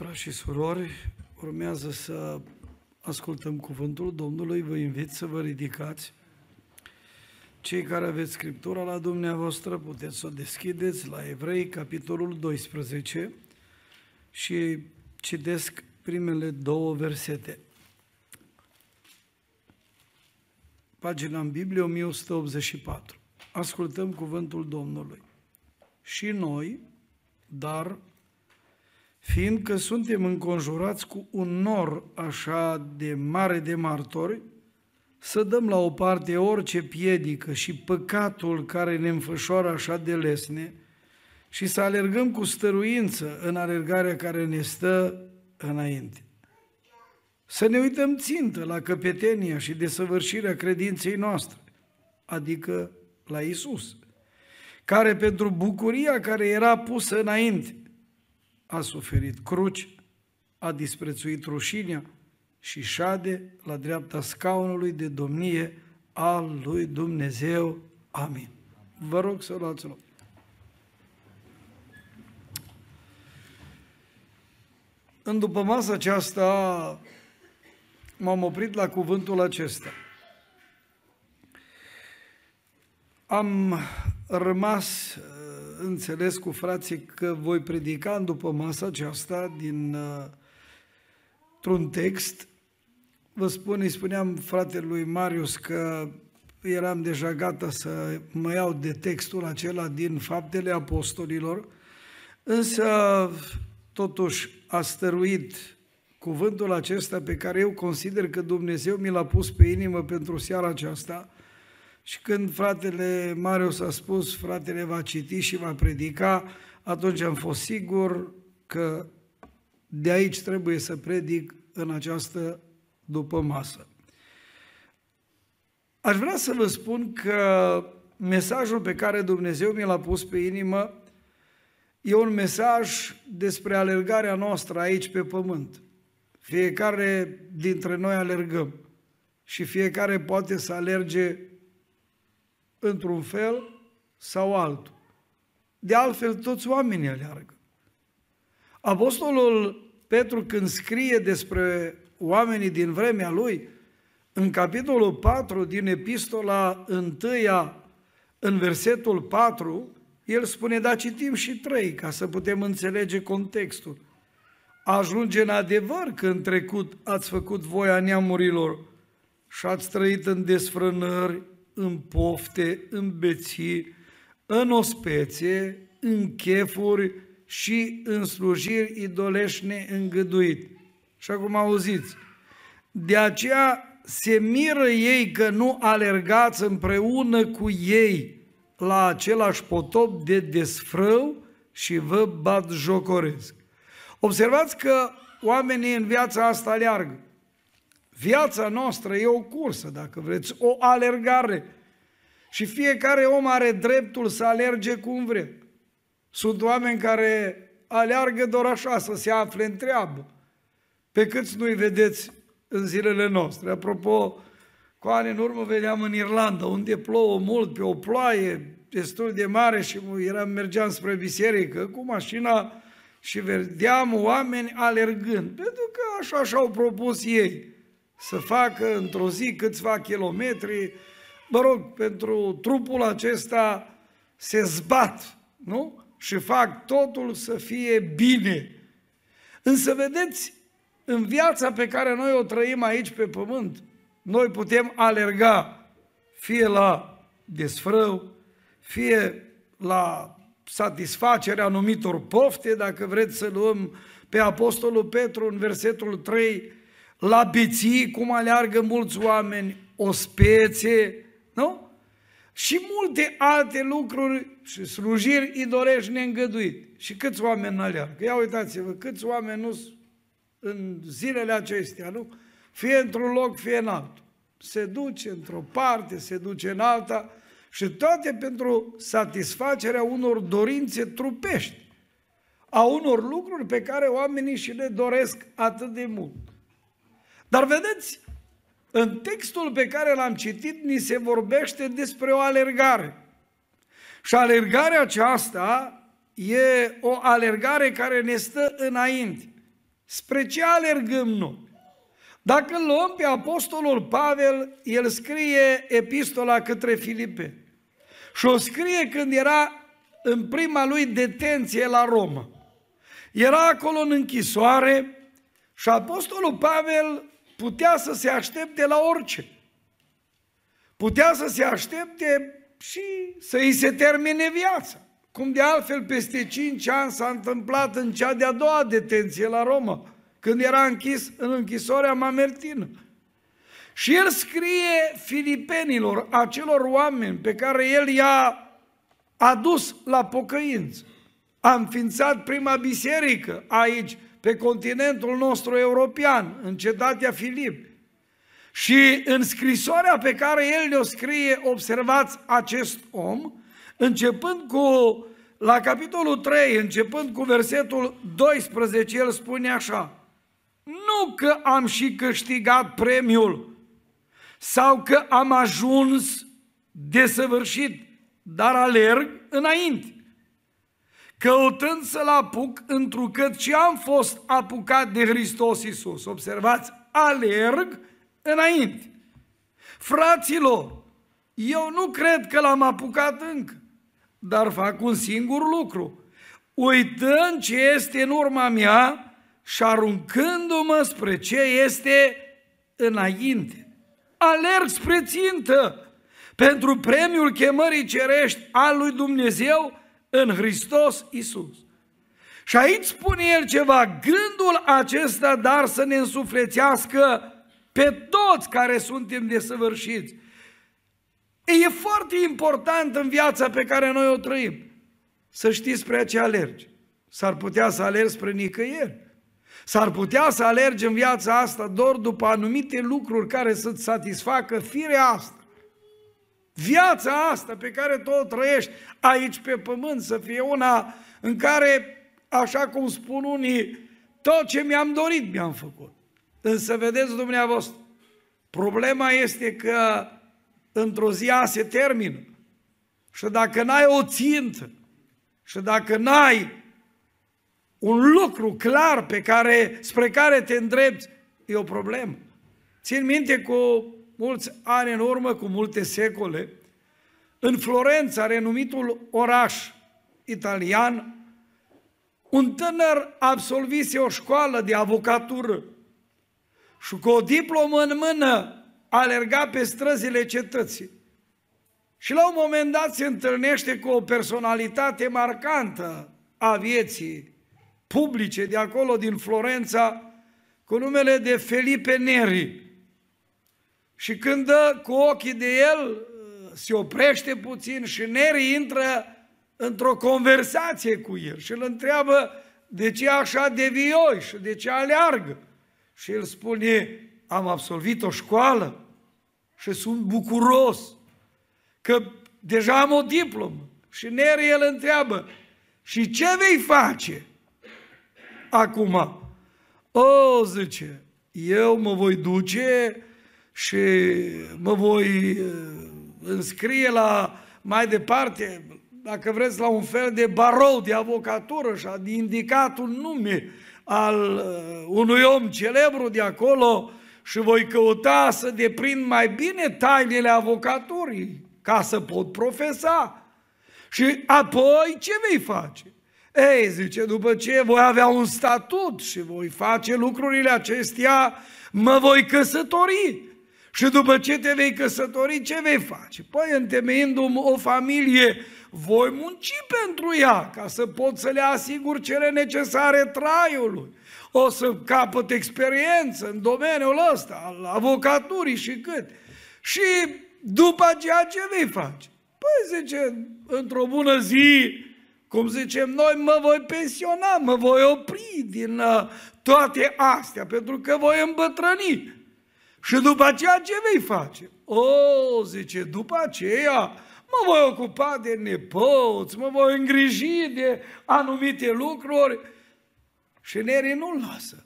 frați și surori, urmează să ascultăm cuvântul Domnului. Vă invit să vă ridicați. Cei care aveți Scriptura la dumneavoastră, puteți să o deschideți la Evrei, capitolul 12 și citesc primele două versete. Pagina în Biblie 1184. Ascultăm cuvântul Domnului. Și noi, dar fiindcă suntem înconjurați cu un nor așa de mare de martori, să dăm la o parte orice piedică și păcatul care ne înfășoară așa de lesne și să alergăm cu stăruință în alergarea care ne stă înainte. Să ne uităm țintă la căpetenia și desăvârșirea credinței noastre, adică la Isus, care pentru bucuria care era pusă înainte a suferit cruci, a disprețuit rușinea și șade la dreapta scaunului de domnie al lui Dumnezeu. Amin. Vă rog să luați loc. În după masa aceasta m-am oprit la cuvântul acesta. Am rămas înțeles cu frații că voi predica după masa aceasta din un text. Vă spun, îi spuneam fratelui Marius că eram deja gata să mă iau de textul acela din Faptele Apostolilor, însă totuși a stăruit cuvântul acesta pe care eu consider că Dumnezeu mi l-a pus pe inimă pentru seara aceasta, și când fratele Marius a spus, fratele va citi și va predica, atunci am fost sigur că de aici trebuie să predic în această după masă. Aș vrea să vă spun că mesajul pe care Dumnezeu mi l-a pus pe inimă e un mesaj despre alergarea noastră aici pe pământ. Fiecare dintre noi alergăm și fiecare poate să alerge într-un fel sau altul. De altfel, toți oamenii aleargă. Apostolul Petru, când scrie despre oamenii din vremea lui, în capitolul 4 din epistola 1, în versetul 4, el spune, da, citim și 3, ca să putem înțelege contextul. Ajunge în adevăr că în trecut ați făcut voia neamurilor și ați trăit în desfrânări, în pofte, în beții, în ospețe, în chefuri și în slujiri idolești neîngăduit. Și acum auziți, de aceea se miră ei că nu alergați împreună cu ei la același potop de desfrău și vă bat jocoresc. Observați că oamenii în viața asta aleargă. Viața noastră e o cursă, dacă vreți, o alergare. Și fiecare om are dreptul să alerge cum vrea. Sunt oameni care aleargă doar așa, să se afle în treabă. Pe câți nu-i vedeți în zilele noastre. Apropo, cu ani în urmă vedeam în Irlanda, unde plouă mult, pe o ploaie destul de mare și eram, mergeam spre biserică cu mașina și vedeam oameni alergând, pentru că așa așa au propus ei să facă într-o zi câțiva kilometri, mă rog, pentru trupul acesta se zbat, nu? Și fac totul să fie bine. Însă, vedeți, în viața pe care noi o trăim aici pe pământ, noi putem alerga fie la desfrău, fie la satisfacerea anumitor pofte, dacă vreți să luăm pe Apostolul Petru în versetul 3, la beții, cum aleargă mulți oameni, o speție, nu? Și multe alte lucruri și slujiri idorești neîngăduit. Și câți oameni nu aleargă? Ia uitați-vă, câți oameni nu în zilele acestea, nu? Fie într-un loc, fie în altul. Se duce într-o parte, se duce în alta și toate pentru satisfacerea unor dorințe trupești, a unor lucruri pe care oamenii și le doresc atât de mult. Dar vedeți, în textul pe care l-am citit, ni se vorbește despre o alergare. Și alergarea aceasta e o alergare care ne stă înainte. spre ce alergăm noi? Dacă îl luăm pe Apostolul Pavel, el scrie epistola către Filipe. Și o scrie când era în prima lui detenție la Roma. Era acolo în închisoare și Apostolul Pavel putea să se aștepte la orice. Putea să se aștepte și să îi se termine viața. Cum de altfel peste cinci ani s-a întâmplat în cea de-a doua detenție la Roma, când era închis în închisoarea Mamertină. Și el scrie filipenilor, acelor oameni pe care el i-a adus la pocăință. A înființat prima biserică aici, pe continentul nostru european, în cetatea Filip. Și în scrisoarea pe care el ne-o scrie, observați acest om, începând cu, la capitolul 3, începând cu versetul 12, el spune așa, nu că am și câștigat premiul sau că am ajuns desăvârșit, dar alerg înainte căutând să-l apuc, întrucât ce am fost apucat de Hristos Iisus. Observați, alerg înainte. Fraților, eu nu cred că l-am apucat încă, dar fac un singur lucru. Uitând ce este în urma mea și aruncându-mă spre ce este înainte. Alerg spre țintă pentru premiul chemării cerești al lui Dumnezeu în Hristos Isus. Și aici spune el ceva, gândul acesta dar să ne însuflețească pe toți care suntem desăvârșiți. E foarte important în viața pe care noi o trăim să știți spre ce alergi. S-ar putea să alergi spre nicăieri. S-ar putea să alergi în viața asta doar după anumite lucruri care să-ți satisfacă firea asta. Viața asta pe care tu o trăiești aici pe pământ să fie una în care, așa cum spun unii, tot ce mi-am dorit mi-am făcut. Însă vedeți dumneavoastră, problema este că într-o zi se termină. Și dacă n-ai o țintă, și dacă n-ai un lucru clar pe care, spre care te îndrepți, e o problemă. Țin minte cu mulți ani în urmă, cu multe secole, în Florența, renumitul oraș italian, un tânăr absolvise o școală de avocatură și cu o diplomă în mână alerga pe străzile cetății. Și la un moment dat se întâlnește cu o personalitate marcantă a vieții publice de acolo, din Florența, cu numele de Felipe Neri. Și când dă cu ochii de el, se oprește puțin și Neri intră într-o conversație cu el și îl întreabă de ce așa de vioi și de ce aleargă. Și el spune, am absolvit o școală și sunt bucuros că deja am o diplomă. Și Neri el întreabă, și ce vei face acum? O, zice, eu mă voi duce și mă voi uh, înscrie la mai departe, dacă vreți, la un fel de barou de avocatură și a indicat un nume al uh, unui om celebru de acolo și voi căuta să deprind mai bine tainele avocaturii ca să pot profesa. Și apoi ce vei face? Ei, zice, după ce voi avea un statut și voi face lucrurile acestea, mă voi căsători. Și după ce te vei căsători, ce vei face? Păi, întemeind o familie, voi munci pentru ea, ca să pot să le asigur cele necesare traiului. O să capăt experiență în domeniul ăsta, al avocaturii și cât. Și după aceea ce vei face? Păi, zice, într-o bună zi, cum zicem noi, mă voi pensiona, mă voi opri din uh, toate astea, pentru că voi îmbătrâni. Și după aceea ce vei face? O, zice, după aceea mă voi ocupa de nepoți, mă voi îngriji de anumite lucruri. Și Neri nu-l lasă.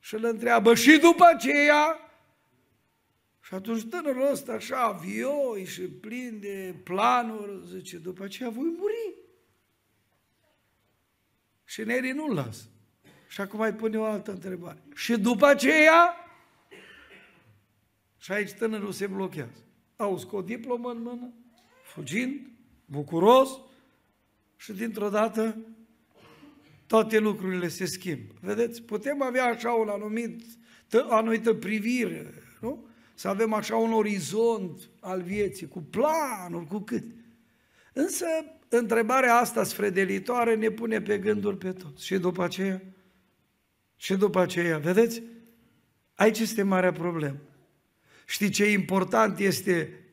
Și îl întreabă, și după aceea? Și atunci tânărul ăsta așa vioi și plin de planuri, zice, după aceea voi muri. Și Neri nu-l lasă. Și acum mai pune o altă întrebare. Și după aceea, și aici tânărul se blochează. Au scos diplomă în mână, fugind, bucuros, și dintr-o dată toate lucrurile se schimbă. Vedeți, putem avea așa un anumit, anumită privire, nu? Să avem așa un orizont al vieții, cu planuri, cu cât. Însă, întrebarea asta sfredelitoare ne pune pe gânduri pe toți. Și după aceea? Și după aceea, vedeți? Aici este marea problemă. Știi ce important este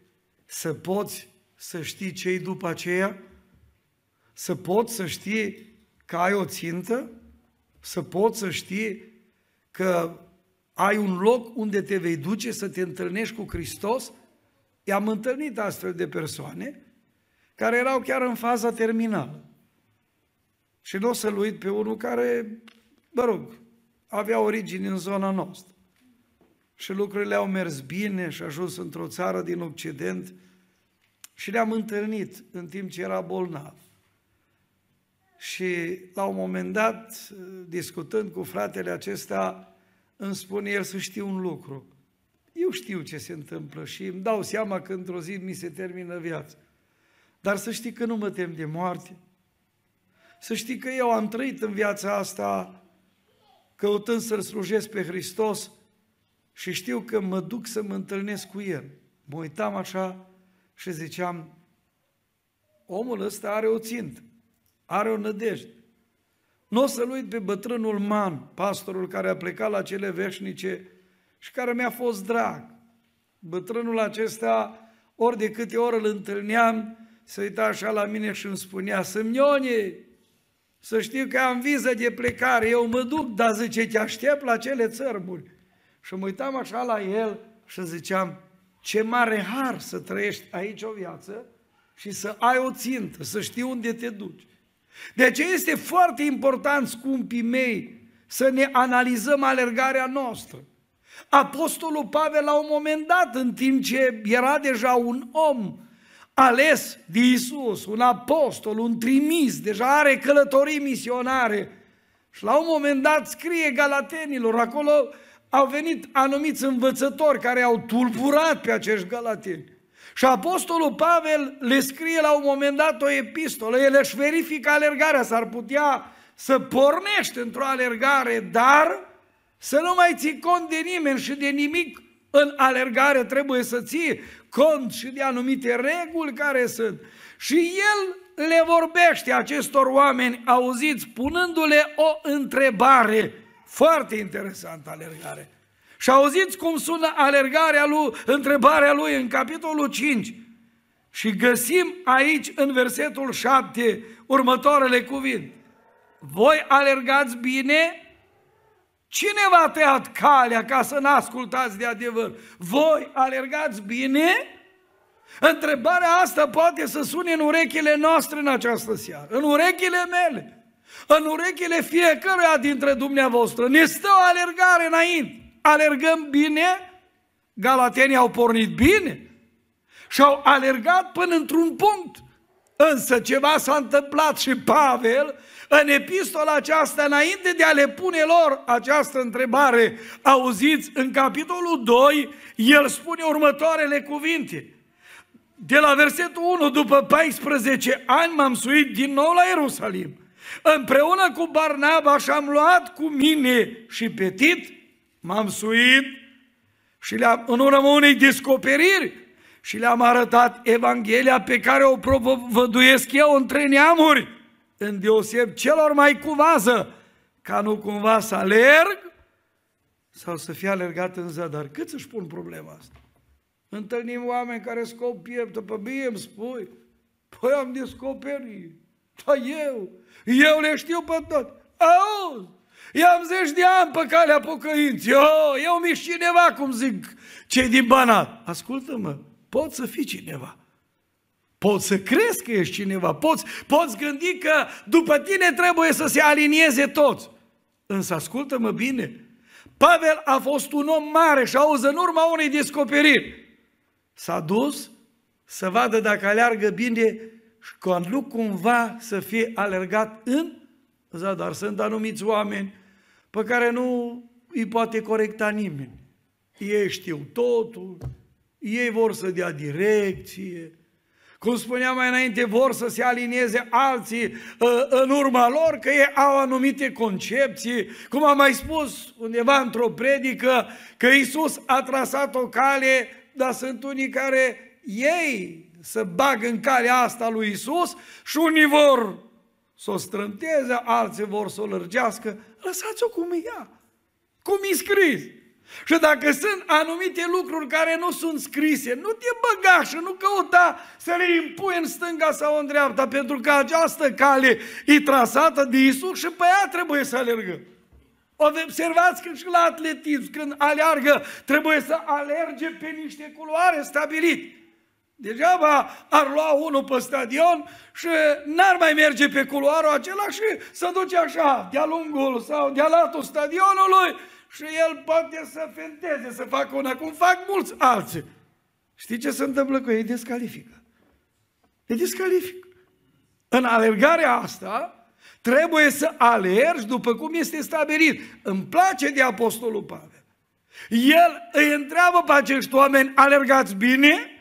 să poți să știi ce după aceea? Să poți să știi că ai o țintă, să poți să știi că ai un loc unde te vei duce să te întâlnești cu Hristos. I-am întâlnit astfel de persoane care erau chiar în faza terminală. Și nu o să-l uit pe unul care, mă rog, avea origini în zona noastră. Și lucrurile au mers bine și a ajuns într-o țară din Occident și le-am întâlnit în timp ce era bolnav. Și la un moment dat, discutând cu fratele acesta, îmi spune el să știu un lucru. Eu știu ce se întâmplă și îmi dau seama că într-o zi mi se termină viața. Dar să știi că nu mă tem de moarte. Să știi că eu am trăit în viața asta căutând să-L slujesc pe Hristos și știu că mă duc să mă întâlnesc cu El. Mă uitam așa și ziceam, omul ăsta are o țintă are o nădejde. Nu o să-l uit pe bătrânul Man, pastorul care a plecat la cele veșnice și care mi-a fost drag. Bătrânul acesta, ori de câte ori îl întâlneam, se uita așa la mine și îmi spunea, Sâmionie, să știu că am viză de plecare, eu mă duc, dar zice, te aștept la cele țărburi. Și mă uitam așa la el și ziceam, ce mare har să trăiești aici o viață și să ai o țintă, să știi unde te duci. De aceea este foarte important, scumpii mei, să ne analizăm alergarea noastră. Apostolul Pavel la un moment dat, în timp ce era deja un om ales de Isus, un apostol, un trimis, deja are călătorii misionare, și la un moment dat scrie Galatenilor, acolo au venit anumiți învățători care au tulburat pe acești galateni. Și Apostolul Pavel le scrie la un moment dat o epistolă, el își verifică alergarea, s-ar putea să pornești într-o alergare, dar să nu mai ții cont de nimeni și de nimic în alergare trebuie să ții cont și de anumite reguli care sunt. Și el le vorbește acestor oameni auziți, punându-le o întrebare foarte interesantă alergare. Și auziți cum sună alergarea lui, întrebarea lui în capitolul 5. Și găsim aici, în versetul 7, următoarele cuvinte. Voi alergați bine? Cine v-a tăiat calea ca să n-ascultați de adevăr? Voi alergați bine? Întrebarea asta poate să sune în urechile noastre în această seară, în urechile mele, în urechile fiecăruia dintre dumneavoastră. Ne stă o alergare înainte alergăm bine, galatenii au pornit bine și au alergat până într-un punct. Însă ceva s-a întâmplat și Pavel, în epistola aceasta, înainte de a le pune lor această întrebare, auziți, în capitolul 2, el spune următoarele cuvinte. De la versetul 1, după 14 ani m-am suit din nou la Ierusalim. Împreună cu Barnaba și-am luat cu mine și pe Tit, m-am suit și le-am, în urmă unei descoperiri și le-am arătat Evanghelia pe care o provăduiesc eu între neamuri, în deoseb celor mai cu vază, ca nu cumva să alerg sau să fie alergat în zadar. Cât să-și pun problema asta? Întâlnim oameni care scop pieptă, pe bine îmi spui, păi am descoperit, dar eu, eu le știu pe tot. Auzi, I-am zeci de ani pe calea pocăinții. Oh, eu mi cineva, cum zic cei din Banat. Ascultă-mă, poți să fii cineva. Poți să crezi că ești cineva. Poți, poți gândi că după tine trebuie să se alinieze toți. Însă ascultă-mă bine. Pavel a fost un om mare și auzi în urma unei descoperiri. S-a dus să vadă dacă aleargă bine și nu cumva să fie alergat în zadar. Sunt anumiți oameni pe care nu îi poate corecta nimeni. Ei știu totul, ei vor să dea direcție, cum spuneam mai înainte, vor să se alinieze alții uh, în urma lor, că ei au anumite concepții. Cum am mai spus undeva într-o predică, că Isus a trasat o cale, dar sunt unii care ei să bag în calea asta lui Isus și unii vor să o strânteze, alții vor să o lărgească. Lăsați-o cum e ea, cum e scris. Și dacă sunt anumite lucruri care nu sunt scrise, nu te băga și nu căuta să le impui în stânga sau în dreapta, pentru că această cale e trasată de Isus și pe ea trebuie să alergăm. Observați că și la atletism, când aleargă, trebuie să alerge pe niște culoare stabilite. Degeaba ar lua unul pe stadion și n-ar mai merge pe culoarul acela și să duce așa, de-a lungul sau de-a latul stadionului și el poate să fenteze, să facă una, cum fac mulți alții. Știi ce se întâmplă cu ei? Descalifică. E descalifică. În alergarea asta trebuie să alergi după cum este stabilit. Îmi place de Apostolul Pavel. El îi întreabă pe acești oameni, alergați bine?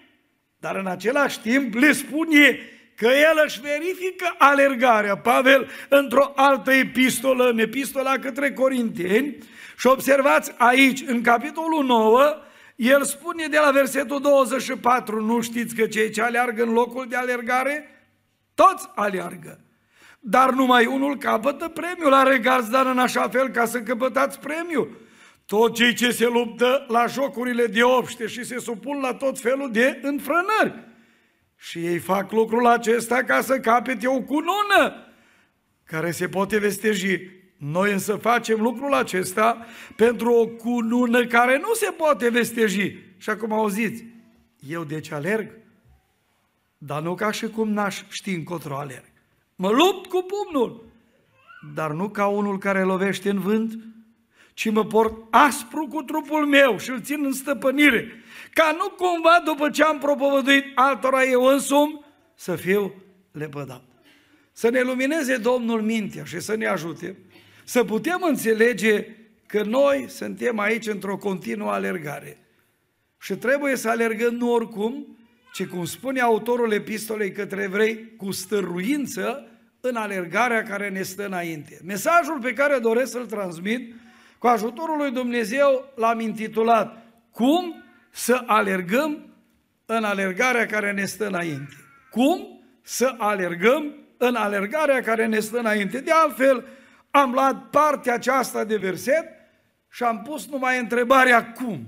Dar în același timp le spune că el își verifică alergarea. Pavel, într-o altă epistolă, în epistola către Corinteni, și observați aici, în capitolul 9, el spune de la versetul 24, nu știți că cei ce aleargă în locul de alergare, toți aleargă. Dar numai unul capătă premiul, are dar în așa fel ca să căpătați premiul. Toți cei ce se luptă la jocurile de obște și se supun la tot felul de înfrânări. Și ei fac lucrul acesta ca să capete o cunună care se poate vesteji noi însă facem lucrul acesta pentru o cunună care nu se poate vesteji. Și acum auziți, eu deci alerg, dar nu ca și cum n-aș ști încotro alerg. Mă lupt cu pumnul, dar nu ca unul care lovește în vânt, ci mă port aspru cu trupul meu și îl țin în stăpânire, ca nu cumva după ce am propovăduit altora eu însumi să fiu lepădat. Să ne lumineze Domnul mintea și să ne ajute să putem înțelege că noi suntem aici într-o continuă alergare. Și trebuie să alergăm nu oricum, ci cum spune autorul epistolei către evrei, cu stăruință în alergarea care ne stă înainte. Mesajul pe care doresc să-l transmit, cu ajutorul lui Dumnezeu, l-am intitulat Cum să alergăm în alergarea care ne stă înainte. Cum să alergăm în alergarea care ne stă înainte. De altfel, am luat partea aceasta de verset și am pus numai întrebarea cum.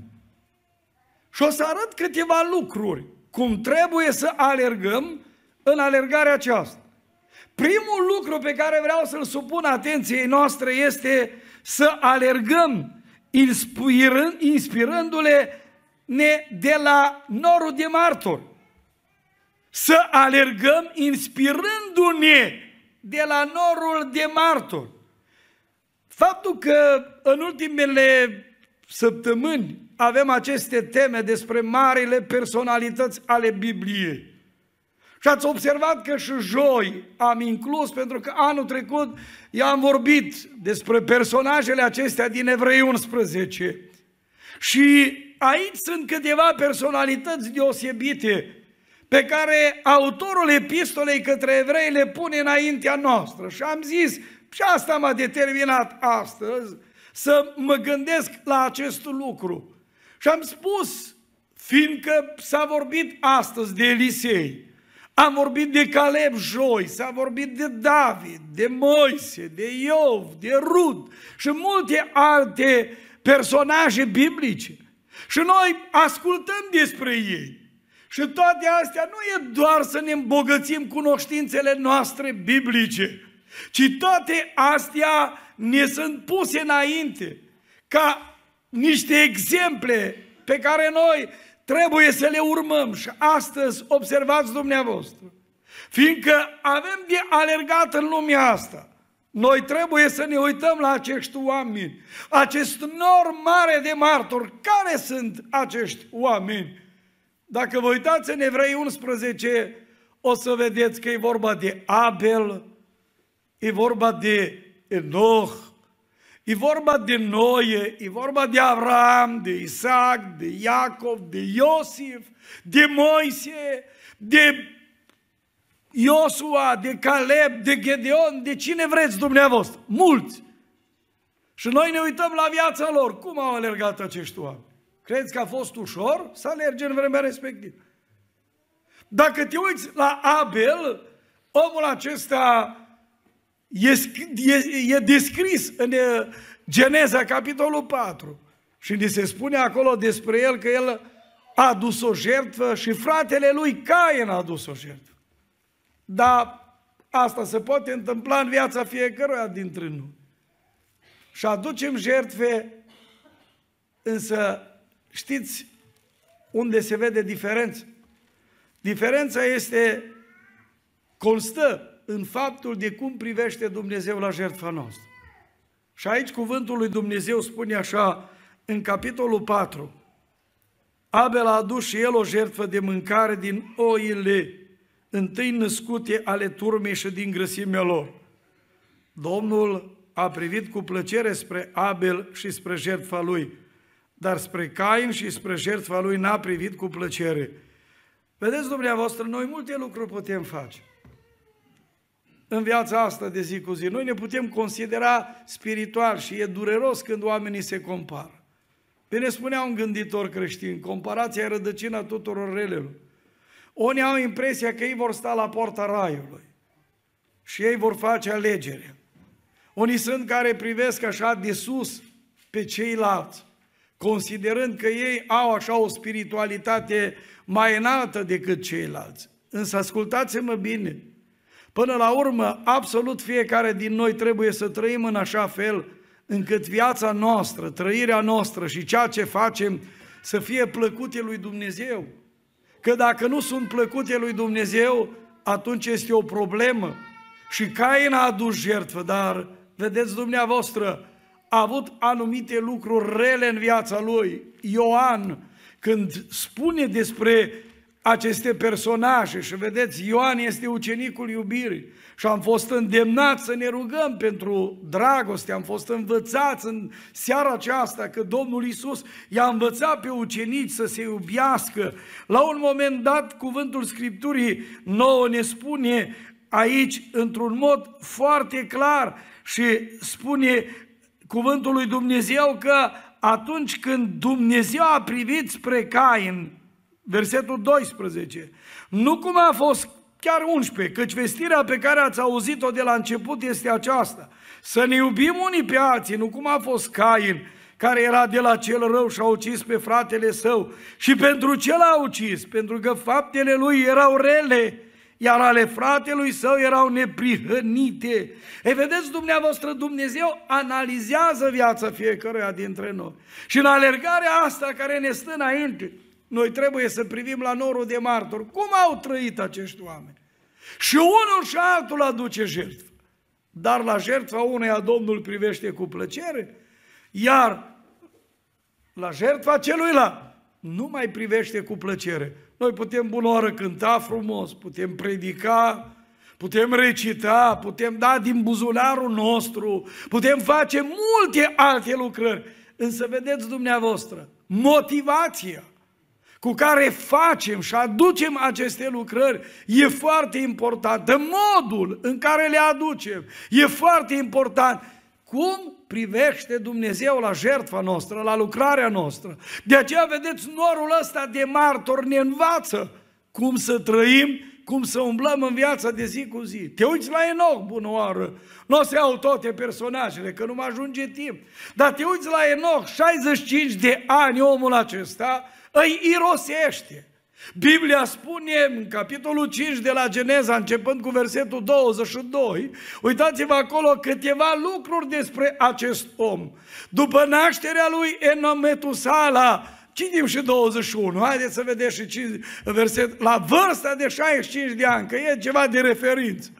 Și o să arăt câteva lucruri, cum trebuie să alergăm în alergarea aceasta. Primul lucru pe care vreau să-l supun atenției noastre este să alergăm inspirându-le ne de la norul de martor. Să alergăm inspirându-ne de la norul de martor. Faptul că în ultimele săptămâni avem aceste teme despre marile personalități ale Bibliei. Și ați observat că și joi am inclus, pentru că anul trecut i-am vorbit despre personajele acestea din Evrei 11. Și aici sunt câteva personalități deosebite pe care autorul epistolei către evrei le pune înaintea noastră. Și am zis, și asta m-a determinat astăzi să mă gândesc la acest lucru. Și am spus, fiindcă s-a vorbit astăzi de Elisei, am vorbit de Caleb joi, s-a vorbit de David, de Moise, de Iov, de Rud și multe alte personaje biblice. Și noi ascultăm despre ei. Și toate astea nu e doar să ne îmbogățim cunoștințele noastre biblice, ci toate astea ne sunt puse înainte ca niște exemple pe care noi trebuie să le urmăm și astăzi observați dumneavoastră. Fiindcă avem de alergat în lumea asta, noi trebuie să ne uităm la acești oameni, acest nor mare de martori. Care sunt acești oameni? Dacă vă uitați în Evrei 11, o să vedeți că e vorba de Abel, e vorba de Enoch, E vorba de Noe, e vorba de Avram, de Isaac, de Iacov, de Iosif, de Moise, de Iosua, de Caleb, de Gedeon, de cine vreți dumneavoastră. Mulți. Și noi ne uităm la viața lor. Cum au alergat acești oameni? Credeți că a fost ușor să alerge în vremea respectivă? Dacă te uiți la Abel, omul acesta e, e, e descris în Geneza, capitolul 4. Și ni se spune acolo despre el că el a adus o jertfă și fratele lui Cain a adus o jertfă. Dar asta se poate întâmpla în viața fiecăruia dintre noi. Și aducem jertfe, însă știți unde se vede diferența? Diferența este, constă în faptul de cum privește Dumnezeu la jertfa noastră. Și aici cuvântul lui Dumnezeu spune așa, în capitolul 4, Abel a adus și el o jertfă de mâncare din oile întâi născute ale turmei și din grăsimea lor. Domnul a privit cu plăcere spre Abel și spre jertfa lui, dar spre Cain și spre jertfa lui n-a privit cu plăcere. Vedeți, dumneavoastră, noi multe lucruri putem face în viața asta de zi cu zi. Noi ne putem considera spiritual și e dureros când oamenii se compară. Bine spunea un gânditor creștin, comparația e rădăcina tuturor relelor. Unii au impresia că ei vor sta la poarta raiului și ei vor face alegerea. Unii sunt care privesc așa de sus pe ceilalți, considerând că ei au așa o spiritualitate mai înaltă decât ceilalți. Însă ascultați-mă bine, până la urmă, absolut fiecare din noi trebuie să trăim în așa fel încât viața noastră, trăirea noastră și ceea ce facem să fie plăcute lui Dumnezeu. Că dacă nu sunt plăcute lui Dumnezeu, atunci este o problemă. Și Cain a adus jertfă, dar vedeți dumneavoastră, a avut anumite lucruri rele în viața lui. Ioan, când spune despre aceste personaje și vedeți, Ioan este ucenicul iubirii și am fost îndemnați să ne rugăm pentru dragoste, am fost învățați în seara aceasta că Domnul Isus i-a învățat pe ucenici să se iubiască. La un moment dat, cuvântul Scripturii nouă ne spune aici într-un mod foarte clar și spune cuvântul lui Dumnezeu că atunci când Dumnezeu a privit spre Cain, versetul 12, nu cum a fost chiar 11, căci vestirea pe care ați auzit-o de la început este aceasta, să ne iubim unii pe alții, nu cum a fost Cain, care era de la cel rău și a ucis pe fratele său. Și pentru ce l-a ucis? Pentru că faptele lui erau rele, iar ale fratelui său erau neprihănite. E vedeți, dumneavoastră, Dumnezeu analizează viața fiecăruia dintre noi. Și în alergarea asta care ne stă înainte, noi trebuie să privim la norul de martori. Cum au trăit acești oameni? Și unul și altul aduce jertfă. Dar la jertfa uneia Domnul privește cu plăcere, iar la jertfa celuilalt nu mai privește cu plăcere. Noi putem bunoară cânta frumos, putem predica, putem recita, putem da din buzunarul nostru, putem face multe alte lucrări. Însă vedeți dumneavoastră, motivația cu care facem și aducem aceste lucrări e foarte importantă. Modul în care le aducem e foarte important. Cum privește Dumnezeu la jertfa noastră, la lucrarea noastră. De aceea, vedeți, norul ăsta de martor ne învață cum să trăim, cum să umblăm în viața de zi cu zi. Te uiți la Enoch, bună oară, nu o să iau toate personajele, că nu mă ajunge timp. Dar te uiți la Enoch, 65 de ani omul acesta, îi irosește. Biblia spune în capitolul 5 de la Geneza, începând cu versetul 22, uitați-vă acolo câteva lucruri despre acest om. După nașterea lui Enometusala, citim și 21, haideți să vedeți și 5 verset, la vârsta de 65 de ani, că e ceva de referință.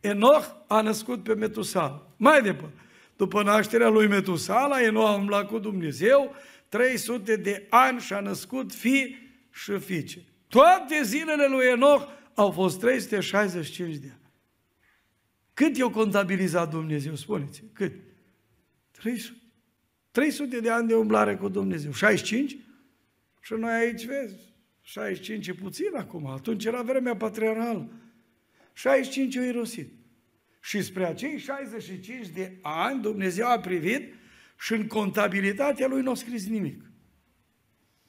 Enoch a născut pe Metusala. Mai departe, după nașterea lui Metusala, Enoch a umblat cu Dumnezeu 300 de ani și a născut fii și fiice. Toate zilele lui Enoch au fost 365 de ani. Cât i-a contabilizat Dumnezeu? Spuneți, cât? 300. 300 de ani de umblare cu Dumnezeu. 65? Și noi aici, vezi, 65 e puțin acum. Atunci era vremea patriarhală. 65 o irosit. Și spre acei 65 de ani Dumnezeu a privit și în contabilitatea lui nu a scris nimic.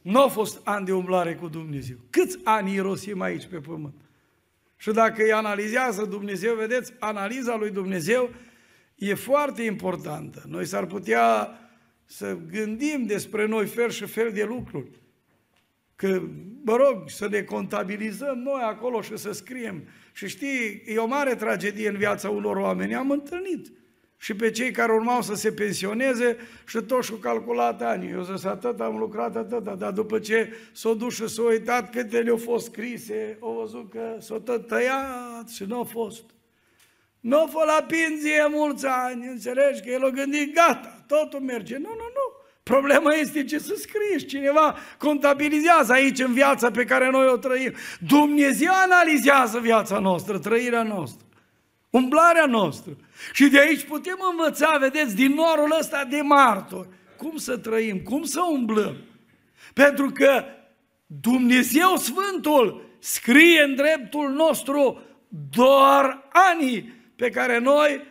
Nu au fost ani de umblare cu Dumnezeu. Câți ani irosim aici pe pământ? Și dacă îi analizează Dumnezeu, vedeți, analiza lui Dumnezeu e foarte importantă. Noi s-ar putea să gândim despre noi fel și fel de lucruri. Că, mă rog, să ne contabilizăm noi acolo și să scriem. Și știi, e o mare tragedie în viața unor oameni. Am întâlnit și pe cei care urmau să se pensioneze și tot și-au calculat ani. Eu zis, atât am lucrat, atât, dar după ce s-au dus și s-au uitat câte le-au fost scrise, au văzut că s-au tot tăiat și nu au fost. Nu au fost la pinzie mulți ani, înțelegi că el a gândit, gata, totul merge. Nu, nu, nu. Problema este ce să scrii. Cineva contabilizează aici în viața pe care noi o trăim. Dumnezeu analizează viața noastră, trăirea noastră, umblarea noastră. Și de aici putem învăța, vedeți, din norul ăsta de martor, cum să trăim, cum să umblăm. Pentru că Dumnezeu Sfântul scrie în dreptul nostru doar anii pe care noi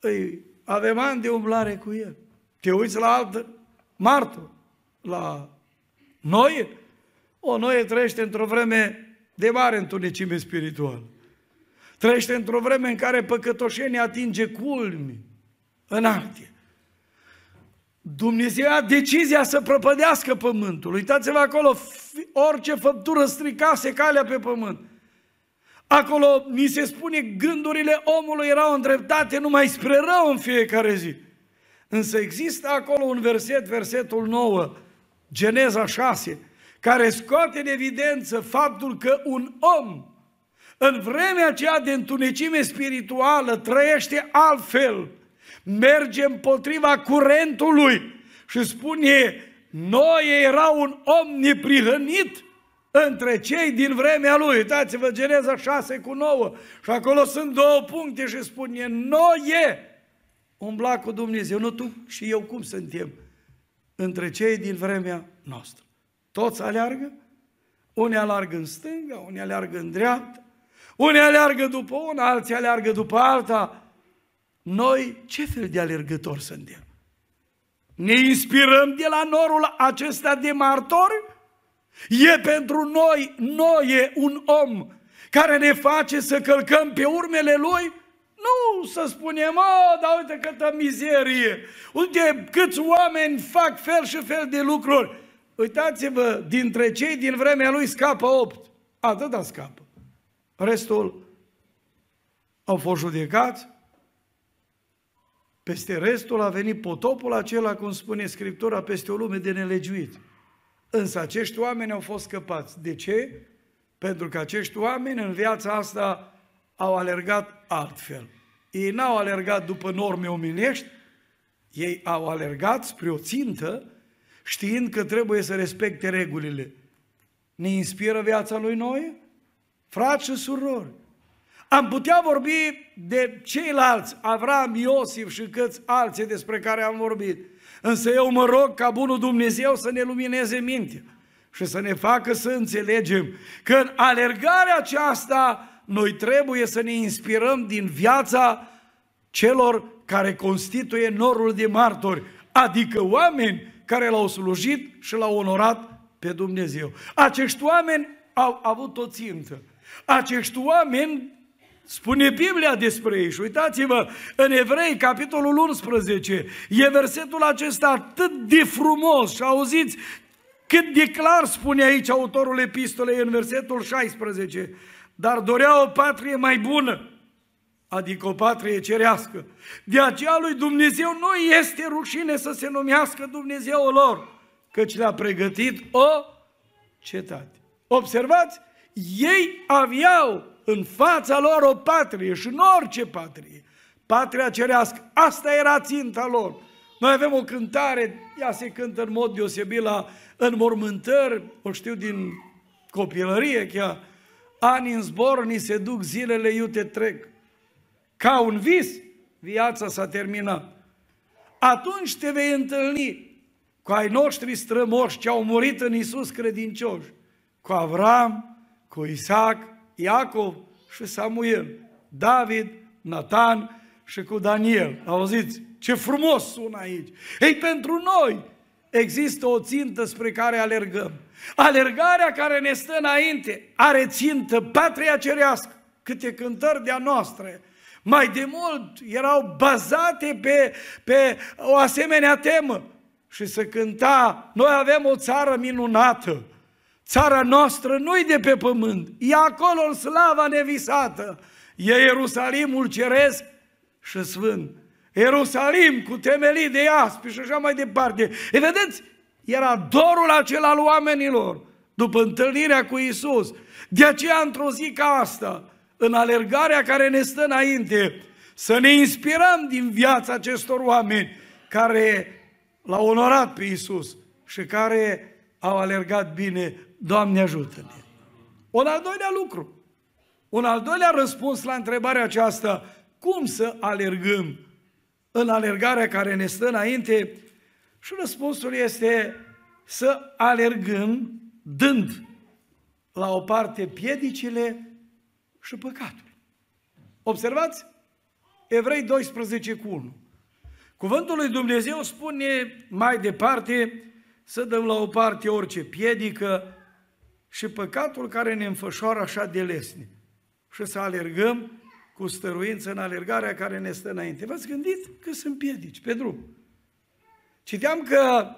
îi avem ani de umblare cu El. Te uiți la alt martor, la noi, o Noie trăiește într-o vreme de mare întunecime spirituală. Trăiește într-o vreme în care păcătoșenia atinge culmi înalte. Dumnezeu a decizia să prăpădească pământul. Uitați-vă acolo, orice făptură stricase calea pe pământ. Acolo ni se spune gândurile omului erau îndreptate numai spre rău în fiecare zi. Însă există acolo un verset, versetul 9, Geneza 6, care scoate în evidență faptul că un om în vremea aceea de întunecime spirituală trăiește altfel, merge împotriva curentului și spune, noi era un om neprihănit între cei din vremea lui. Uitați-vă, Geneza 6 cu 9 și acolo sunt două puncte și spune, noi e. Umbla cu Dumnezeu, nu tu și eu cum suntem? Între cei din vremea noastră. Toți aleargă, unii aleargă în stânga, unii aleargă în dreapta, unii aleargă după una, alții aleargă după alta. Noi ce fel de alergători suntem? Ne inspirăm de la norul acesta de martori? E pentru noi, noi e un om care ne face să călcăm pe urmele lui? Nu să spunem, mă, dar uite câtă mizerie, uite câți oameni fac fel și fel de lucruri. Uitați-vă, dintre cei din vremea lui scapă opt. Atâta scapă. Restul au fost judecați, peste restul a venit potopul acela, cum spune Scriptura, peste o lume de nelegiuit. Însă acești oameni au fost scăpați. De ce? Pentru că acești oameni în viața asta au alergat altfel. Ei n-au alergat după norme omenești, ei au alergat spre o țintă știind că trebuie să respecte regulile. Ne inspiră viața lui noi? Frați și surori, am putea vorbi de ceilalți, Avram, Iosif și câți alții despre care am vorbit. Însă eu mă rog ca Bunul Dumnezeu să ne lumineze mintea și să ne facă să înțelegem că în alergarea aceasta noi trebuie să ne inspirăm din viața celor care constituie norul de martori, adică oameni care l-au slujit și l-au onorat pe Dumnezeu. Acești oameni au avut o țintă. Acești oameni, spune Biblia despre ei și uitați-vă, în Evrei, capitolul 11, e versetul acesta atât de frumos și auziți cât de clar spune aici autorul epistolei în versetul 16, dar dorea o patrie mai bună, adică o patrie cerească. De aceea lui Dumnezeu nu este rușine să se numească Dumnezeul lor, căci le-a pregătit o cetate. Observați? Ei aveau în fața lor o patrie și în orice patrie, patria cerească. Asta era ținta lor. Noi avem o cântare, ea se cântă în mod deosebit la înmormântări, o știu din copilărie chiar, ani în zbor, ni se duc, zilele iute trec. Ca un vis, viața s-a terminat. atunci te vei întâlni cu ai noștri strămoși ce au murit în Isus credincioși, cu Avram, cu Isaac, Iacov și Samuel, David, Nathan și cu Daniel. Auziți? Ce frumos sună aici! Ei, pentru noi există o țintă spre care alergăm. Alergarea care ne stă înainte are țintă patria cerească, câte cântări de-a noastre. Mai de mult erau bazate pe, pe o asemenea temă și să cânta, noi avem o țară minunată, țara noastră nu-i de pe pământ, e acolo în slava nevisată, e Ierusalimul ceresc și sfânt. Ierusalim cu temelii de aspi și așa mai departe. E vedeți, era dorul acela al oamenilor după întâlnirea cu Isus. De aceea, într-o zi ca asta, în alergarea care ne stă înainte, să ne inspirăm din viața acestor oameni care l-au onorat pe Isus și care au alergat bine. Doamne ajută-ne! Un al doilea lucru, un al doilea răspuns la întrebarea aceasta, cum să alergăm în alergarea care ne stă înainte? Și răspunsul este să alergăm dând la o parte piedicile și păcatul. Observați? Evrei 12 cu 1. Cuvântul lui Dumnezeu spune mai departe să dăm la o parte orice piedică și păcatul care ne înfășoară așa de lesne și să alergăm cu stăruință în alergarea care ne stă înainte. V-ați gândit că sunt piedici pe drum. Citeam că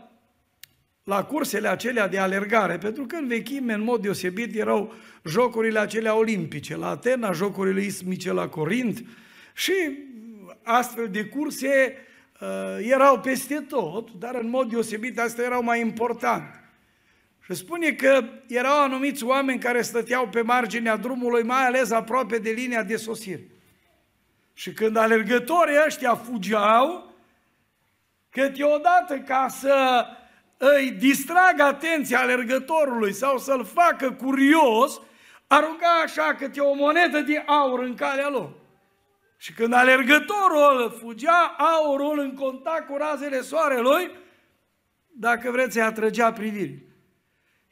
la cursele acelea de alergare, pentru că în vechime, în mod deosebit, erau jocurile acelea olimpice, la Atena, jocurile ismice la Corint și astfel de curse uh, erau peste tot, dar în mod deosebit astea erau mai importante. Și spune că erau anumiți oameni care stăteau pe marginea drumului, mai ales aproape de linia de sosire. Și când alergătorii ăștia fugeau, câteodată ca să îi distragă atenția alergătorului sau să-l facă curios, arunca așa câte o monedă de aur în calea lor. Și când alergătorul fugea, aurul în contact cu razele soarelui, dacă vreți, îi atrăgea privirii.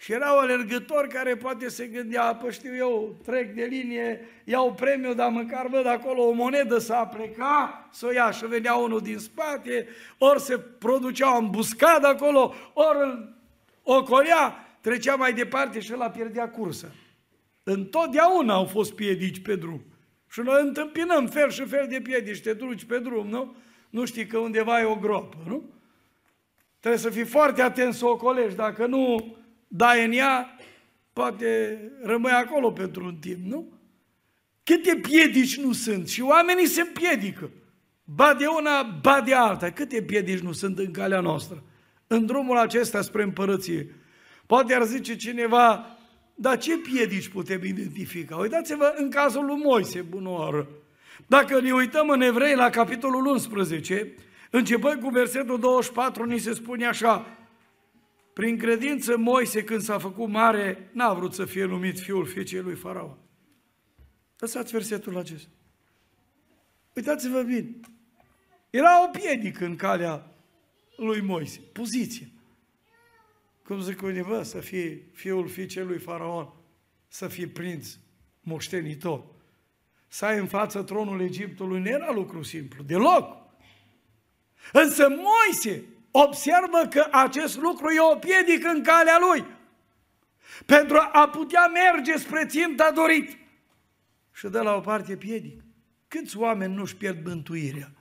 Și erau alergători care poate se gândea, pă știu eu, trec de linie, iau premiu, dar măcar văd acolo o monedă să pleca, să o ia și venea unul din spate, ori se producea o îmbuscadă acolo, ori îl ocolea, trecea mai departe și ăla pierdea cursa. Întotdeauna au fost piedici pe drum. Și noi întâmpinăm fel și fel de piedici, te duci pe drum, nu? Nu știi că undeva e o gropă, nu? Trebuie să fii foarte atent să o colești, dacă nu dai în ea, poate rămâi acolo pentru un timp, nu? Câte piedici nu sunt și oamenii se împiedică. Ba de una, ba de alta. Câte piedici nu sunt în calea noastră? În drumul acesta spre împărăție. Poate ar zice cineva, dar ce piedici putem identifica? Uitați-vă în cazul lui Moise, bună oară. Dacă ne uităm în Evrei la capitolul 11, începând cu versetul 24, ni se spune așa, prin credință, Moise, când s-a făcut mare, n-a vrut să fie numit fiul fiicei lui Faraon. Lăsați versetul acesta. Uitați-vă bine. Era o piedică în calea lui Moise, poziție. Cum zic unii, să fie fiul fiicei lui Faraon, să fie prinț, moștenitor. Să ai în față tronul Egiptului nu era lucru simplu, deloc. Însă Moise observă că acest lucru e o piedică în calea lui pentru a putea merge spre ținta dorit. Și dă la o parte piedic. Câți oameni nu-și pierd mântuirea?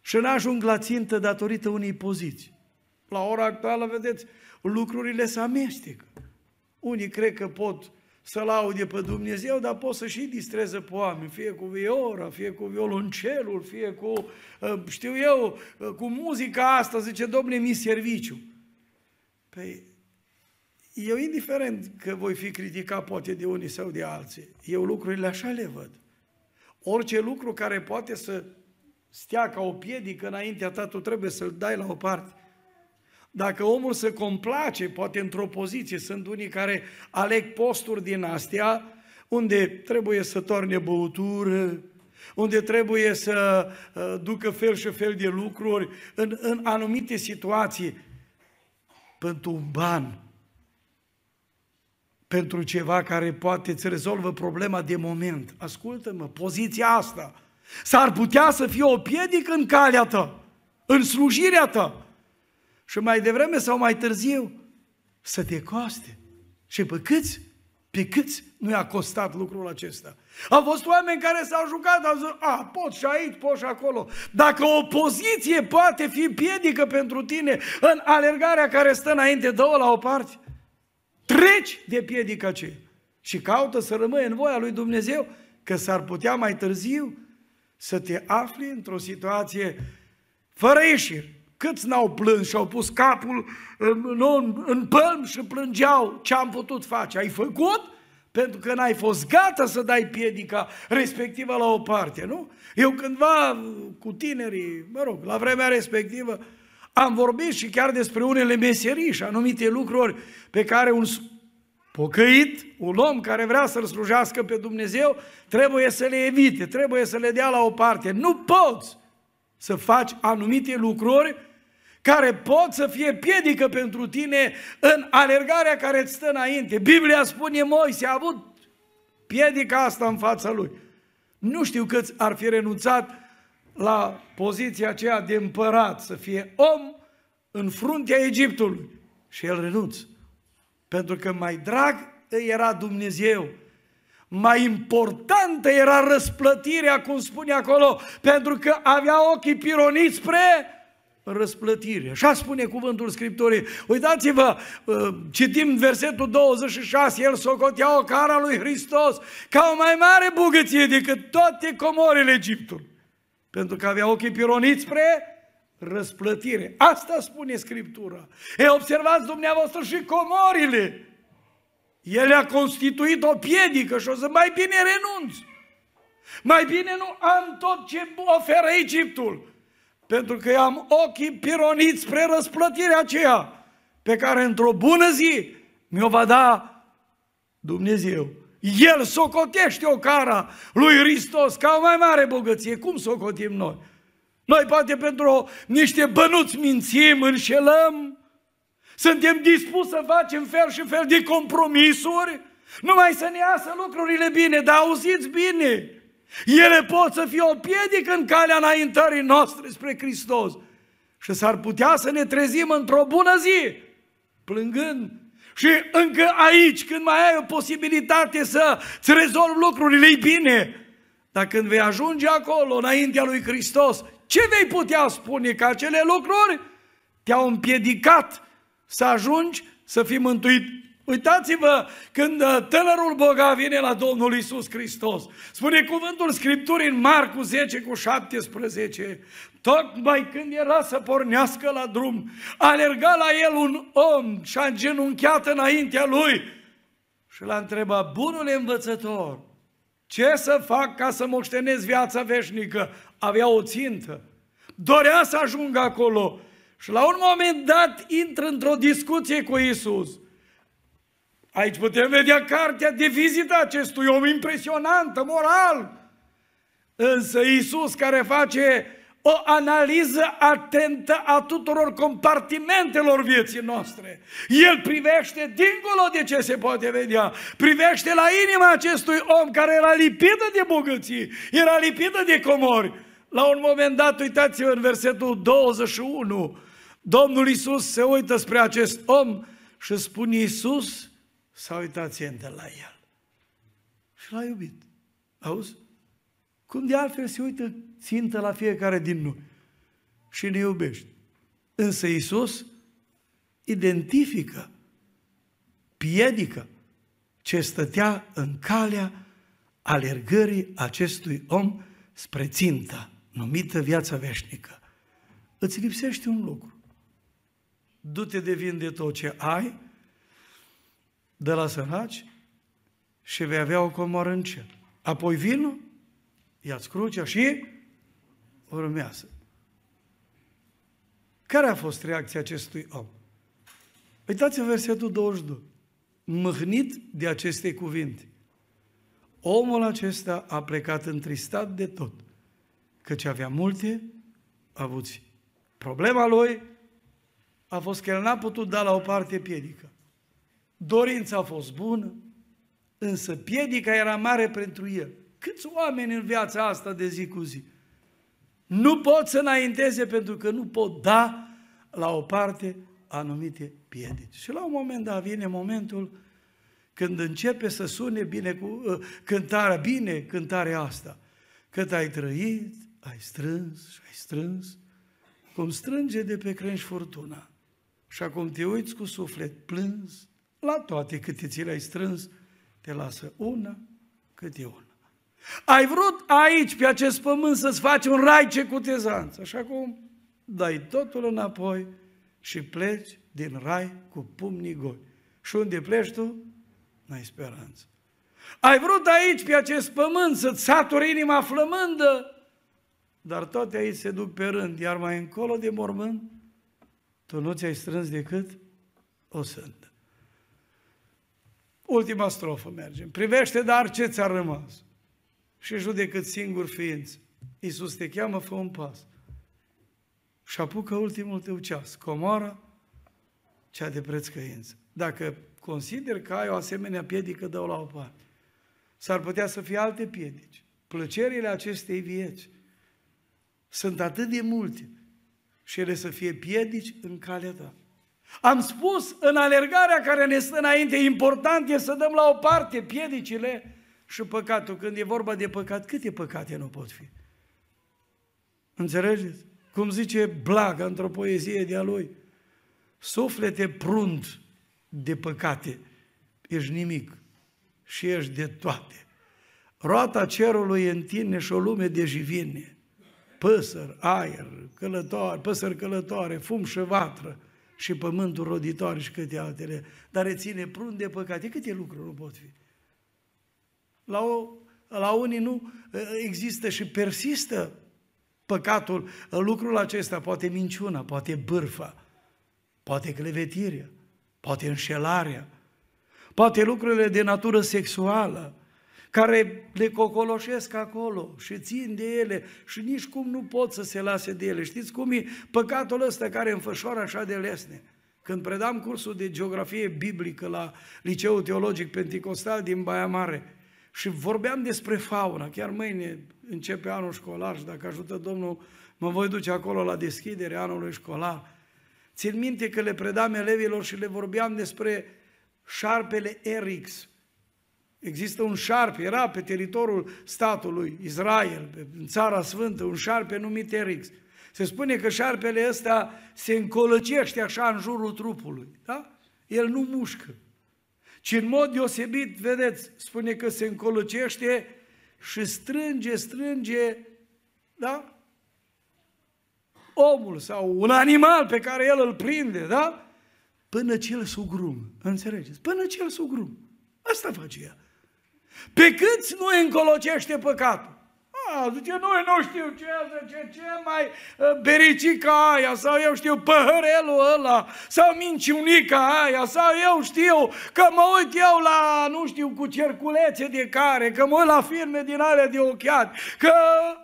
Și n-ajung la țintă datorită unei poziții. La ora actuală, vedeți, lucrurile se amestecă. Unii cred că pot să laude pe Dumnezeu, dar pot să și distreze pe oameni, fie cu viora, fie cu violoncelul, fie cu, uh, știu eu, uh, cu muzica asta, zice, domne, mi serviciu. Păi, eu indiferent că voi fi criticat poate de unii sau de alții, eu lucrurile așa le văd. Orice lucru care poate să stea ca o piedică înaintea ta, tu trebuie să-l dai la o parte. Dacă omul se complace, poate într-o poziție, sunt unii care aleg posturi din astea, unde trebuie să torne băutură, unde trebuie să uh, ducă fel și fel de lucruri în, în anumite situații pentru un ban, pentru ceva care poate îți rezolvă problema de moment. Ascultă-mă, poziția asta s-ar putea să fie o piedică în calea ta, în slujirea ta. Și mai devreme sau mai târziu să te coste. Și pe câți? Pe câți nu i-a costat lucrul acesta? Au fost oameni care s-au jucat, au zis, a, pot și aici, pot și acolo. Dacă o poziție poate fi piedică pentru tine în alergarea care stă înainte, dă la o parte. Treci de piedică aceea și caută să rămâi în voia lui Dumnezeu, că s-ar putea mai târziu să te afli într-o situație fără ieșiri. Câți n-au plâns și au pus capul în, în, în pălm și plângeau ce am putut face? Ai făcut? Pentru că n-ai fost gata să dai piedica respectivă la o parte, nu? Eu cândva cu tinerii, mă rog, la vremea respectivă, am vorbit și chiar despre unele meserii și anumite lucruri pe care un pocăit, un om care vrea să-L slujească pe Dumnezeu, trebuie să le evite, trebuie să le dea la o parte. Nu poți să faci anumite lucruri care pot să fie piedică pentru tine în alergarea care îți stă înainte. Biblia spune, Moise a avut piedica asta în fața lui. Nu știu câți ar fi renunțat la poziția aceea de împărat, să fie om în fruntea Egiptului. Și el renunță. Pentru că mai drag îi era Dumnezeu. Mai importantă era răsplătirea, cum spune acolo, pentru că avea ochii pironiți spre răsplătire. Așa spune cuvântul Scripturii. Uitați-vă, uh, citim versetul 26, el socotea o cara lui Hristos ca o mai mare bogăție decât toate comorile Egiptului. Pentru că avea ochii pironiți spre răsplătire. Asta spune Scriptura. E, observați dumneavoastră și comorile. El a constituit o piedică și o să mai bine renunț. Mai bine nu am tot ce oferă Egiptul pentru că am ochii pironiți spre răsplătirea aceea pe care într-o bună zi mi-o va da Dumnezeu. El socotește o cara lui Hristos ca o mai mare bogăție. Cum socotim noi? Noi poate pentru niște bănuți mințim, înșelăm, suntem dispuși să facem fel și fel de compromisuri, numai să ne iasă lucrurile bine, dar auziți bine, ele pot să fie o piedică în calea înaintării noastre spre Hristos. Și s-ar putea să ne trezim într-o bună zi, plângând. Și încă aici, când mai ai o posibilitate să-ți rezolvi lucrurile, e bine. Dar când vei ajunge acolo, înaintea lui Hristos, ce vei putea spune? Că acele lucruri te-au împiedicat să ajungi să fii mântuit Uitați-vă când uh, tânărul bogat vine la Domnul Isus Hristos. Spune cuvântul Scripturii în Marcu 10 cu 17. Tocmai când era să pornească la drum, alerga la el un om și a îngenunchiat înaintea lui și l-a întrebat, bunule învățător, ce să fac ca să moștenesc viața veșnică? Avea o țintă. Dorea să ajungă acolo. Și la un moment dat intră într-o discuție cu Isus. Aici putem vedea cartea de vizită acestui om impresionantă, moral. Însă Iisus care face o analiză atentă a tuturor compartimentelor vieții noastre. El privește dincolo de ce se poate vedea, privește la inima acestui om care era lipită de bogății, era lipită de comori. La un moment dat, uitați-vă în versetul 21, Domnul Iisus se uită spre acest om și spune Iisus, s-a uitat atent la el. Și l-a iubit. Auzi? Cum de altfel se uită țintă la fiecare din noi și ne iubește. Însă Iisus identifică, piedică ce stătea în calea alergării acestui om spre ținta numită viața veșnică. Îți lipsește un lucru. Du-te de vin de tot ce ai de la săraci și vei avea o comoră în cer. Apoi vinul, ia-ți crucea și urmează. Care a fost reacția acestui om? Uitați-vă versetul 22. Mâhnit de aceste cuvinte. omul acesta a plecat întristat de tot, căci avea multe avuți. Problema lui a fost că el n-a putut da la o parte piedică. Dorința a fost bună, însă piedica era mare pentru el. Câți oameni în viața asta de zi cu zi nu pot să înainteze pentru că nu pot da la o parte anumite piedici. Și la un moment dat vine momentul când începe să sune bine cu uh, cântarea, bine cântarea asta. Cât ai trăit, ai strâns și ai strâns, cum strânge de pe crengi furtuna. Și acum te uiți cu suflet plâns, la toate câte ți le-ai strâns, te lasă una câte una. Ai vrut aici, pe acest pământ, să-ți faci un rai ce cutezanț. Așa cum dai totul înapoi și pleci din rai cu pumnii goi. Și unde pleci tu? N-ai speranță. Ai vrut aici, pe acest pământ, să-ți saturi inima flămândă, dar toate aici se duc pe rând, iar mai încolo de mormânt, tu nu ți-ai strâns decât o sândă. Ultima strofă mergem. Privește, dar ce ți-a rămas? Și judecă singur ființă. Iisus te cheamă, fă un pas. Și apucă ultimul tău ceas, comora cea de preț căință. Dacă consider că ai o asemenea piedică, dă la o parte. S-ar putea să fie alte piedici. Plăcerile acestei vieți sunt atât de multe și ele să fie piedici în calea ta. Am spus în alergarea care ne stă înainte, important e să dăm la o parte piedicile și păcatul. Când e vorba de păcat, câte păcate nu pot fi? Înțelegeți? Cum zice Blaga într-o poezie de-a lui, suflete prunt de păcate, ești nimic și ești de toate. Roata cerului întinde și o lume de jivine, păsări, aer, călătoare, păsări călătoare, fum și vatră și pământul roditoare și câte altele, dar reține prun de păcate. Câte lucruri nu pot fi? La, o, la unii nu există și persistă păcatul, lucrul acesta, poate minciuna, poate bârfa, poate clevetirea, poate înșelarea, poate lucrurile de natură sexuală, care le cocoloșesc acolo și țin de ele și nici cum nu pot să se lase de ele. Știți cum e păcatul ăsta care înfășoară așa de lesne? Când predam cursul de geografie biblică la Liceul Teologic Pentecostal din Baia Mare și vorbeam despre fauna, chiar mâine începe anul școlar și dacă ajută Domnul, mă voi duce acolo la deschidere anului școlar. Țin minte că le predam elevilor și le vorbeam despre șarpele Erix. Există un șarpe, era pe teritoriul statului Israel, în țara sfântă, un șarpe numit Erix. Se spune că șarpele ăsta se încolăcește așa în jurul trupului, da? El nu mușcă. Ci în mod deosebit, vedeți, spune că se încolăcește și strânge, strânge, da? Omul sau un animal pe care el îl prinde, da? Până ce îl sugrum, înțelegeți? Până ce îl sugrum. Asta face ea. Pe câți nu încolocește păcatul? A, zice, noi nu știu ce, zice, ce mai uh, bericica aia, sau eu știu păhărelul ăla, sau minciunica aia, sau eu știu că mă uit eu la, nu știu, cu cerculețe de care, că mă uit la firme din alea de ochiat, că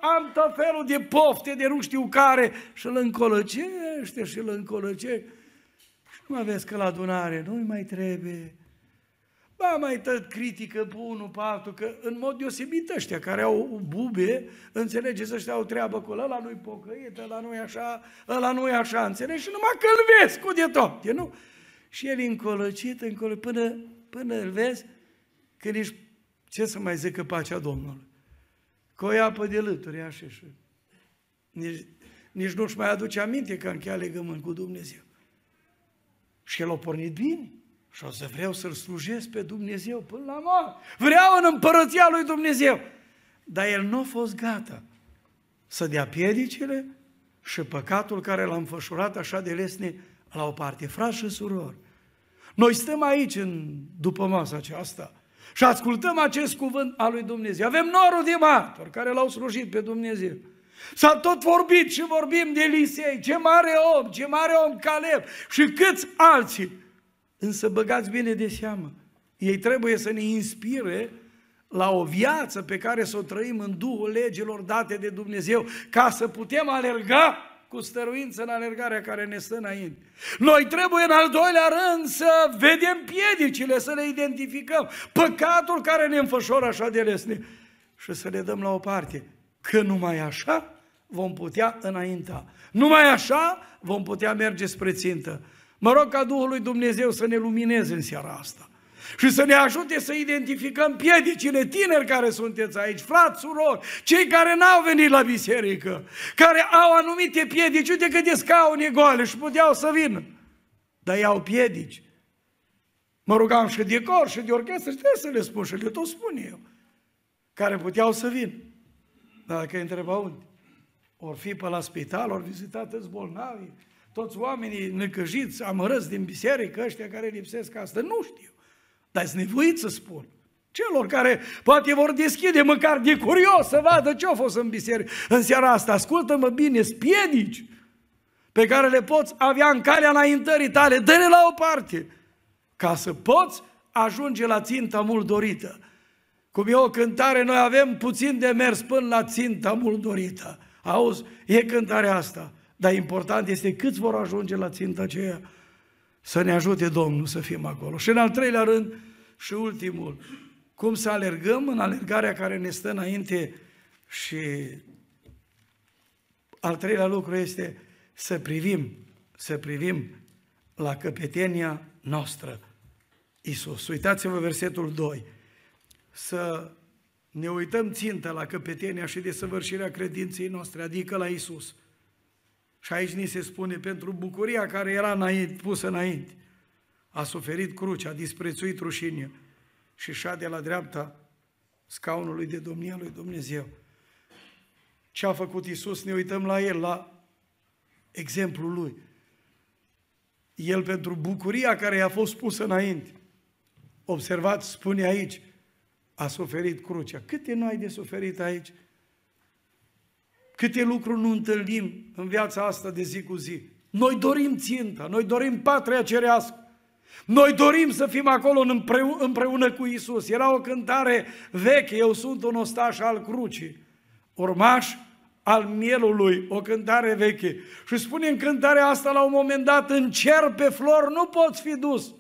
am tot felul de pofte de nu știu care, și îl încolăcește și îl încolăcește. Și nu aveți că la adunare nu mai trebuie Ba mai tot critică pe unul, pe altul, că în mod deosebit ăștia care au bube, înțelegeți, ăștia au treabă cu ăla nu-i pocăit, ăla nu-i așa, ăla nu-i așa, înțelegi? Și numai că îl vezi cu de tot, e, nu? Și el încolăcit, încolăcit, până, până îl vezi că nici, ce să mai zică pacea Domnului? Că o apă de lături, așa și nici, nici nu-și mai aduce aminte că încheia legământ cu Dumnezeu. Și el a pornit bine. Și o să vreau să-L slujesc pe Dumnezeu până la moarte. Vreau în împărăția lui Dumnezeu. Dar el nu a fost gata să dea piedicile și păcatul care l-a înfășurat așa de lesne la o parte. Frați și surori, noi stăm aici în, după masa aceasta și ascultăm acest cuvânt al lui Dumnezeu. Avem norul de martori care l-au slujit pe Dumnezeu. S-a tot vorbit și vorbim de Elisei, ce mare om, ce mare om Caleb și câți alții Însă băgați bine de seamă, ei trebuie să ne inspire la o viață pe care să o trăim în Duhul legilor date de Dumnezeu, ca să putem alerga cu stăruință în alergarea care ne stă înainte. Noi trebuie în al doilea rând să vedem piedicile, să le identificăm, păcatul care ne înfășoară așa de lesne și să le dăm la o parte. Că numai așa vom putea înainta. Numai așa vom putea merge spre țintă. Mă rog ca Duhul lui Dumnezeu să ne lumineze în seara asta și să ne ajute să identificăm piedicile tineri care sunteți aici, frați, surori, cei care n-au venit la biserică, care au anumite piedici, uite câte scaune goale și puteau să vină, dar ei au piedici. Mă rugam și de cor și de orchestră și trebuie să le spun și le tot spun eu, care puteau să vină. Dar dacă îi întreba unde? Or fi pe la spital, ori vizitat toți bolnavi, toți oamenii necăjiți, amărăți din biserică, ăștia care lipsesc asta, nu știu. Dar sunt nevoit să spun. Celor care poate vor deschide măcar de curios să vadă ce a fost în biserică în seara asta. Ascultă-mă bine, spiedici pe care le poți avea în calea înaintării tale, dă-le la o parte, ca să poți ajunge la ținta mult dorită. Cum e o cântare, noi avem puțin de mers până la ținta mult dorită. Auzi, e cântarea asta, dar important este câți vor ajunge la ținta aceea. Să ne ajute Domnul să fim acolo. Și în al treilea rând, și ultimul, cum să alergăm în alergarea care ne stă înainte și al treilea lucru este să privim, să privim la căpetenia noastră, Isus. Uitați-vă versetul 2. Să ne uităm țintă la căpetenia și desăvârșirea credinței noastre, adică la Isus. Și aici ni se spune, pentru bucuria care era înainte, pusă înainte, a suferit crucea, a disprețuit rușinea și șade la dreapta scaunului de domnia lui Dumnezeu. Ce a făcut Isus? Ne uităm la El, la exemplul Lui. El pentru bucuria care i-a fost pusă înainte. Observați, spune aici, a suferit crucea. Câte noi de suferit aici? Câte lucruri nu întâlnim în viața asta de zi cu zi. Noi dorim ținta, noi dorim patria cerească. Noi dorim să fim acolo împreună cu Isus. Era o cântare veche, eu sunt un ostaș al crucii, urmaș al mielului, o cântare veche. Și spune în cântarea asta la un moment dat, în cer pe flor nu poți fi dus.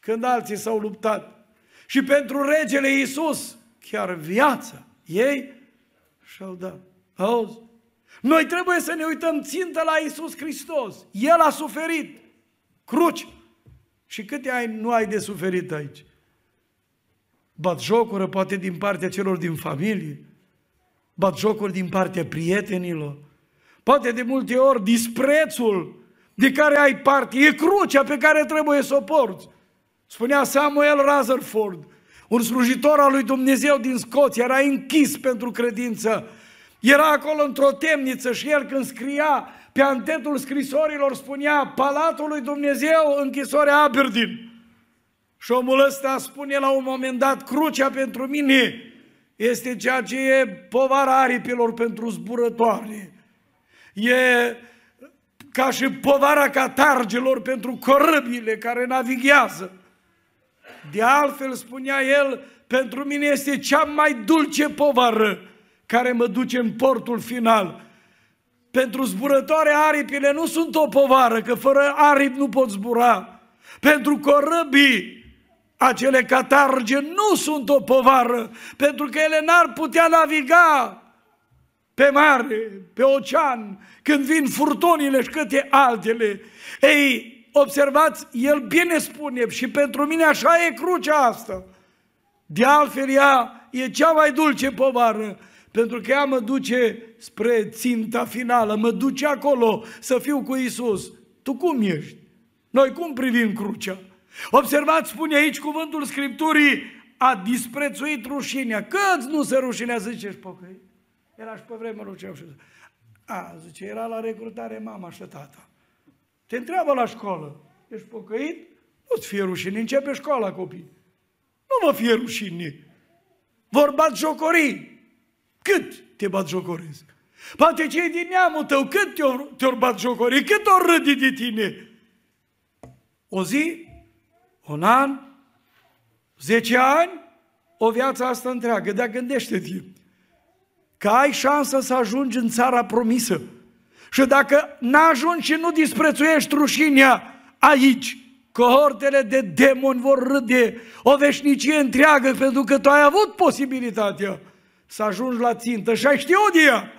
Când alții s-au luptat. Și pentru regele Isus, chiar viața ei și-au dat. Auzi? Noi trebuie să ne uităm țintă la Isus Hristos. El a suferit cruci. Și câte ai, nu ai de suferit aici? Bat jocură poate din partea celor din familie, bat jocuri din partea prietenilor, poate de multe ori disprețul de care ai parte, e crucea pe care trebuie să o porți. Spunea Samuel Rutherford, un slujitor al lui Dumnezeu din Scoția, era închis pentru credință era acolo într-o temniță și el când scria pe antetul scrisorilor spunea Palatul lui Dumnezeu, închisoarea Aberdeen. Și omul ăsta spune la un moment dat, crucea pentru mine este ceea ce e povara aripilor pentru zburătoare. E ca și povara catargelor pentru corăbile care navighează. De altfel, spunea el, pentru mine este cea mai dulce povară care mă duce în portul final. Pentru zburătoare aripile nu sunt o povară, că fără aripi nu pot zbura. Pentru corăbii, acele catarge nu sunt o povară, pentru că ele n-ar putea naviga pe mare, pe ocean, când vin furtunile și câte altele. Ei, observați, el bine spune și pentru mine așa e crucea asta. De altfel ea e cea mai dulce povară, pentru că ea mă duce spre ținta finală, mă duce acolo să fiu cu Isus. Tu cum ești? Noi cum privim crucea? Observați, spune aici cuvântul Scripturii, a disprețuit rușinea. Câți nu se rușinează, zice, ești pocăit? Era și pe vremea lui Ceaușescu. A, zice, era la recrutare mama și tata. Te întreabă la școală, ești pocăit? Nu-ți fie rușine, începe școala, copii. Nu vă fie rușine. Vorba jocorii. Cât te bat jocoresc? Poate cei din neamul tău, cât te-or, te bat jocori? Cât ori râdi de tine? O zi? Un an? Zece ani? o viață asta întreagă, dar gândește-te că ai șansă să ajungi în țara promisă. Și dacă n-ajungi și nu disprețuiești rușinea aici, cohortele de demoni vor râde o veșnicie întreagă pentru că tu ai avut posibilitatea să ajungi la țintă și ai știut de ea,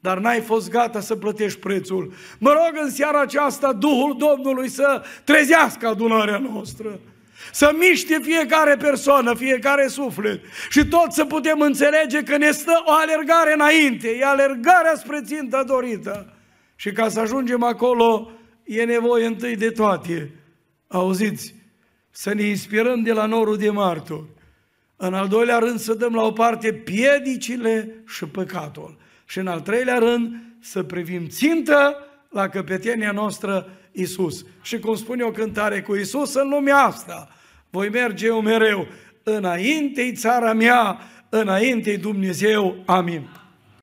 dar n-ai fost gata să plătești prețul. Mă rog în seara aceasta Duhul Domnului să trezească adunarea noastră să miște fiecare persoană, fiecare suflet și tot să putem înțelege că ne stă o alergare înainte, e alergarea spre ținta dorită. Și ca să ajungem acolo, e nevoie întâi de toate. Auziți? Să ne inspirăm de la norul de martori. În al doilea rând să dăm la o parte piedicile și păcatul. Și în al treilea rând să privim țintă la căpetenia noastră Isus. Și cum spune o cântare cu Isus în lumea asta, voi merge eu mereu. Înainte-i țara mea, înainte-i Dumnezeu. Amin.